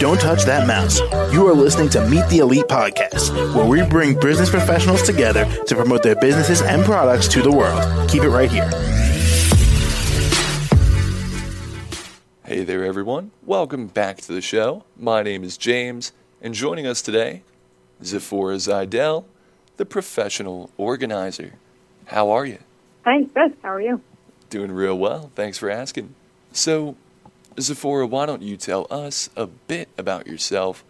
Don't touch that mouse. You are listening to Meet the Elite podcast, where we bring business professionals together to promote their businesses and products to the world. Keep it right here. Hey there, everyone. Welcome back to the show. My name is James, and joining us today, Tziphora Zidell, the professional organizer. How are you? Hi, good. How are you? Doing real well. Thanks for asking. So, Tziphora, why don't you tell us a bit about yourself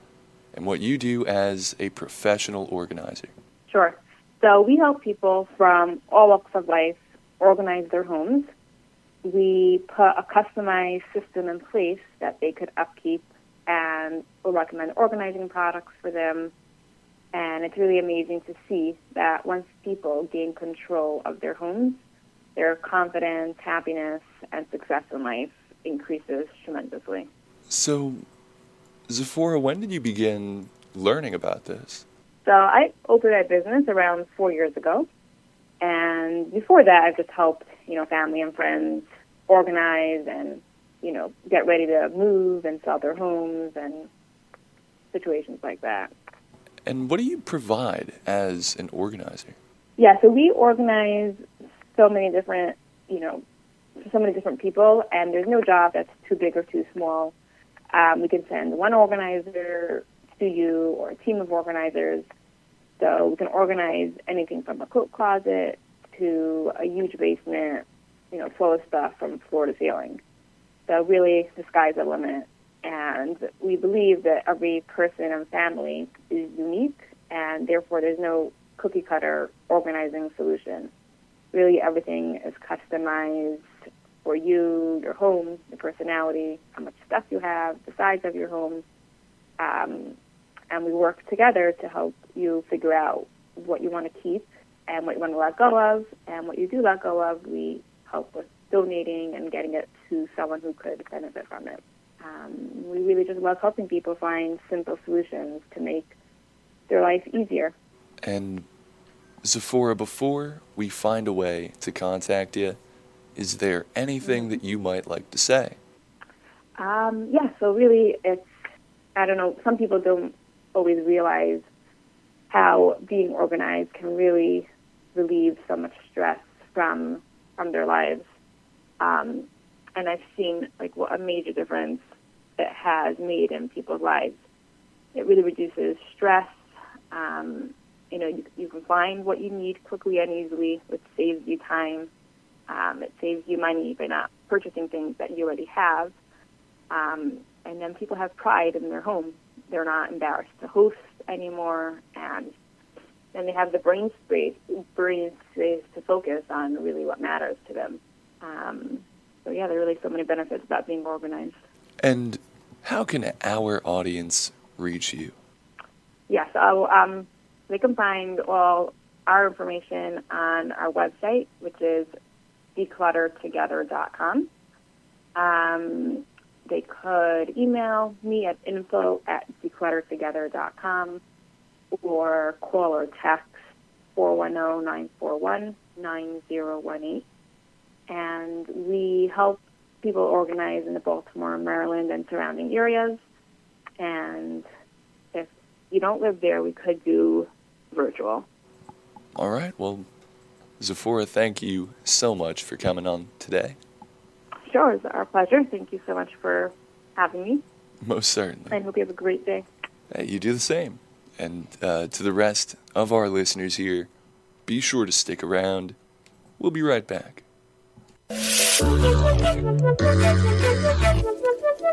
and what you do as a professional organizer? Sure. So, we help people from all walks of life organize their homes. We put a customized system in place that they could upkeep and we'll recommend organizing products for them. And it's really amazing to see that once people gain control of their homes, their confidence, happiness, and success in life increases tremendously. So, Tziphora, when did you begin learning about this? So I opened my business around four years ago. And before that, I've just helped, you know, family and friends organize and, you know, get ready to move and sell their homes and situations like that. And what do you provide as an organizer? Yeah, so we organize so many different, you know, so many different people, and there's no job that's too big or too small. Um, we can send one organizer to you or a team of organizers. So we can organize anything from a coat closet to a huge basement, you know, full of stuff from floor to ceiling. So really, the sky's the limit. And we believe that every person and family is unique, and therefore there's no cookie cutter organizing solution. Really, everything is customized for you, your home, your personality, how much stuff you have, the size of your home. Um, and we work together to help you figure out what you want to keep and what you want to let go of. And what you do let go of, we help with donating and getting it to someone who could benefit from it. Um, we really just love helping people find simple solutions to make their life easier. And Tziphora, before we find a way to contact you, is there anything that you might like to say? Um, yeah, so really, it's, I don't know, some people don't always realize how being organized can really relieve so much stress from from their lives. Um, and I've seen like what a major difference it has made in people's lives. It really reduces stress. Um, you know, you, you can find what you need quickly and easily, which saves you time. Um, it saves you money by not purchasing things that you already have. Um, and then people have pride in their home. They're not embarrassed to host anymore, and then they have the brain space, brain space to focus on really what matters to them. Um, so yeah, there are really so many benefits about being organized. And how can our audience reach you? Yeah, so um, they can find all our information on our website, which is decluttertogether.com. Um, they could email me at info at decluttertogether.com or call or text 410-941-9018. And we help people organize in the Baltimore, Maryland, and surrounding areas. And if you don't live there, we could do virtual. All right. Well, Tziphora, thank you so much for coming on today. Sure, it's our pleasure. Thank you so much for having me. Most certainly. I hope you have a great day. Hey, you do the same. And uh, to the rest of our listeners here, be sure to stick around. We'll be right back.